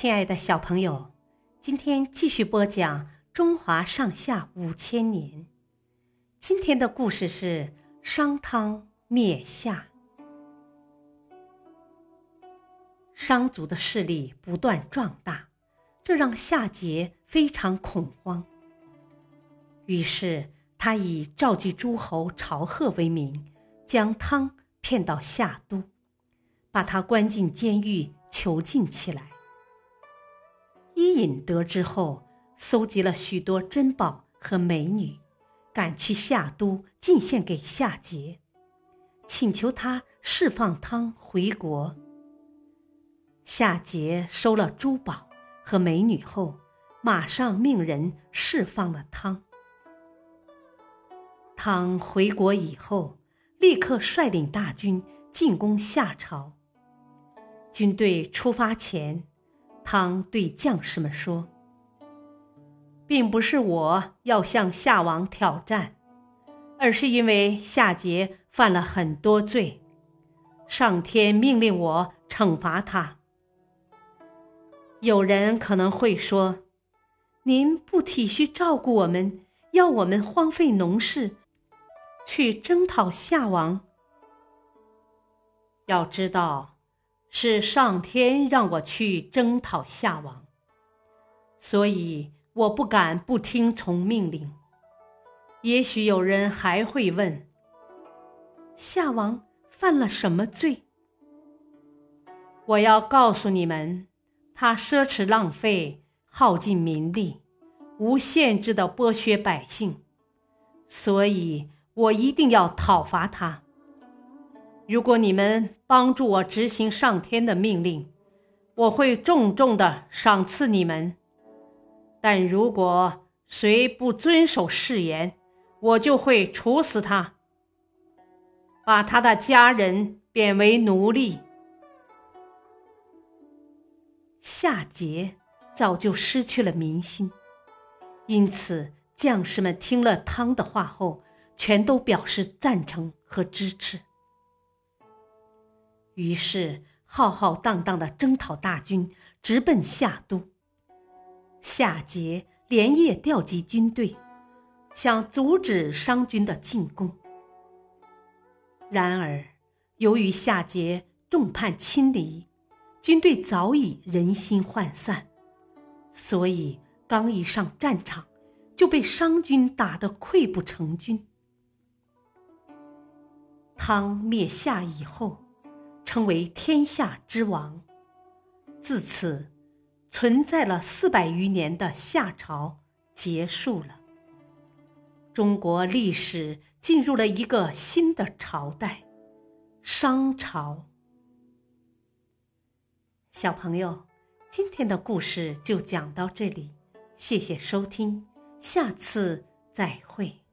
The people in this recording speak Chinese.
亲爱的小朋友，今天继续播讲《中华上下五千年》。今天的故事是商汤灭夏。商族的势力不断壮大，这让夏桀非常恐慌。于是他以召集诸侯朝贺为名，将汤骗到夏都，把他关进监狱囚禁起来。伊尹得知后，搜集了许多珍宝和美女，赶去夏都进献给夏桀，请求他释放汤回国。夏桀收了珠宝和美女后，马上命人释放了汤。汤回国以后，立刻率领大军进攻夏朝。军队出发前。汤对将士们说：“并不是我要向夏王挑战，而是因为夏桀犯了很多罪，上天命令我惩罚他。有人可能会说，您不体恤照顾我们，要我们荒废农事，去征讨夏王。要知道。”是上天让我去征讨夏王，所以我不敢不听从命令。也许有人还会问：夏王犯了什么罪？我要告诉你们，他奢侈浪费，耗尽民力，无限制的剥削百姓，所以我一定要讨伐他。如果你们帮助我执行上天的命令，我会重重的赏赐你们；但如果谁不遵守誓言，我就会处死他，把他的家人贬为奴隶。夏桀早就失去了民心，因此将士们听了汤的话后，全都表示赞成和支持。于是，浩浩荡荡的征讨大军直奔夏都。夏桀连夜调集军队，想阻止商军的进攻。然而，由于夏桀众叛亲离，军队早已人心涣散，所以刚一上战场，就被商军打得溃不成军。汤灭夏以后。称为天下之王。自此，存在了四百余年的夏朝结束了。中国历史进入了一个新的朝代——商朝。小朋友，今天的故事就讲到这里，谢谢收听，下次再会。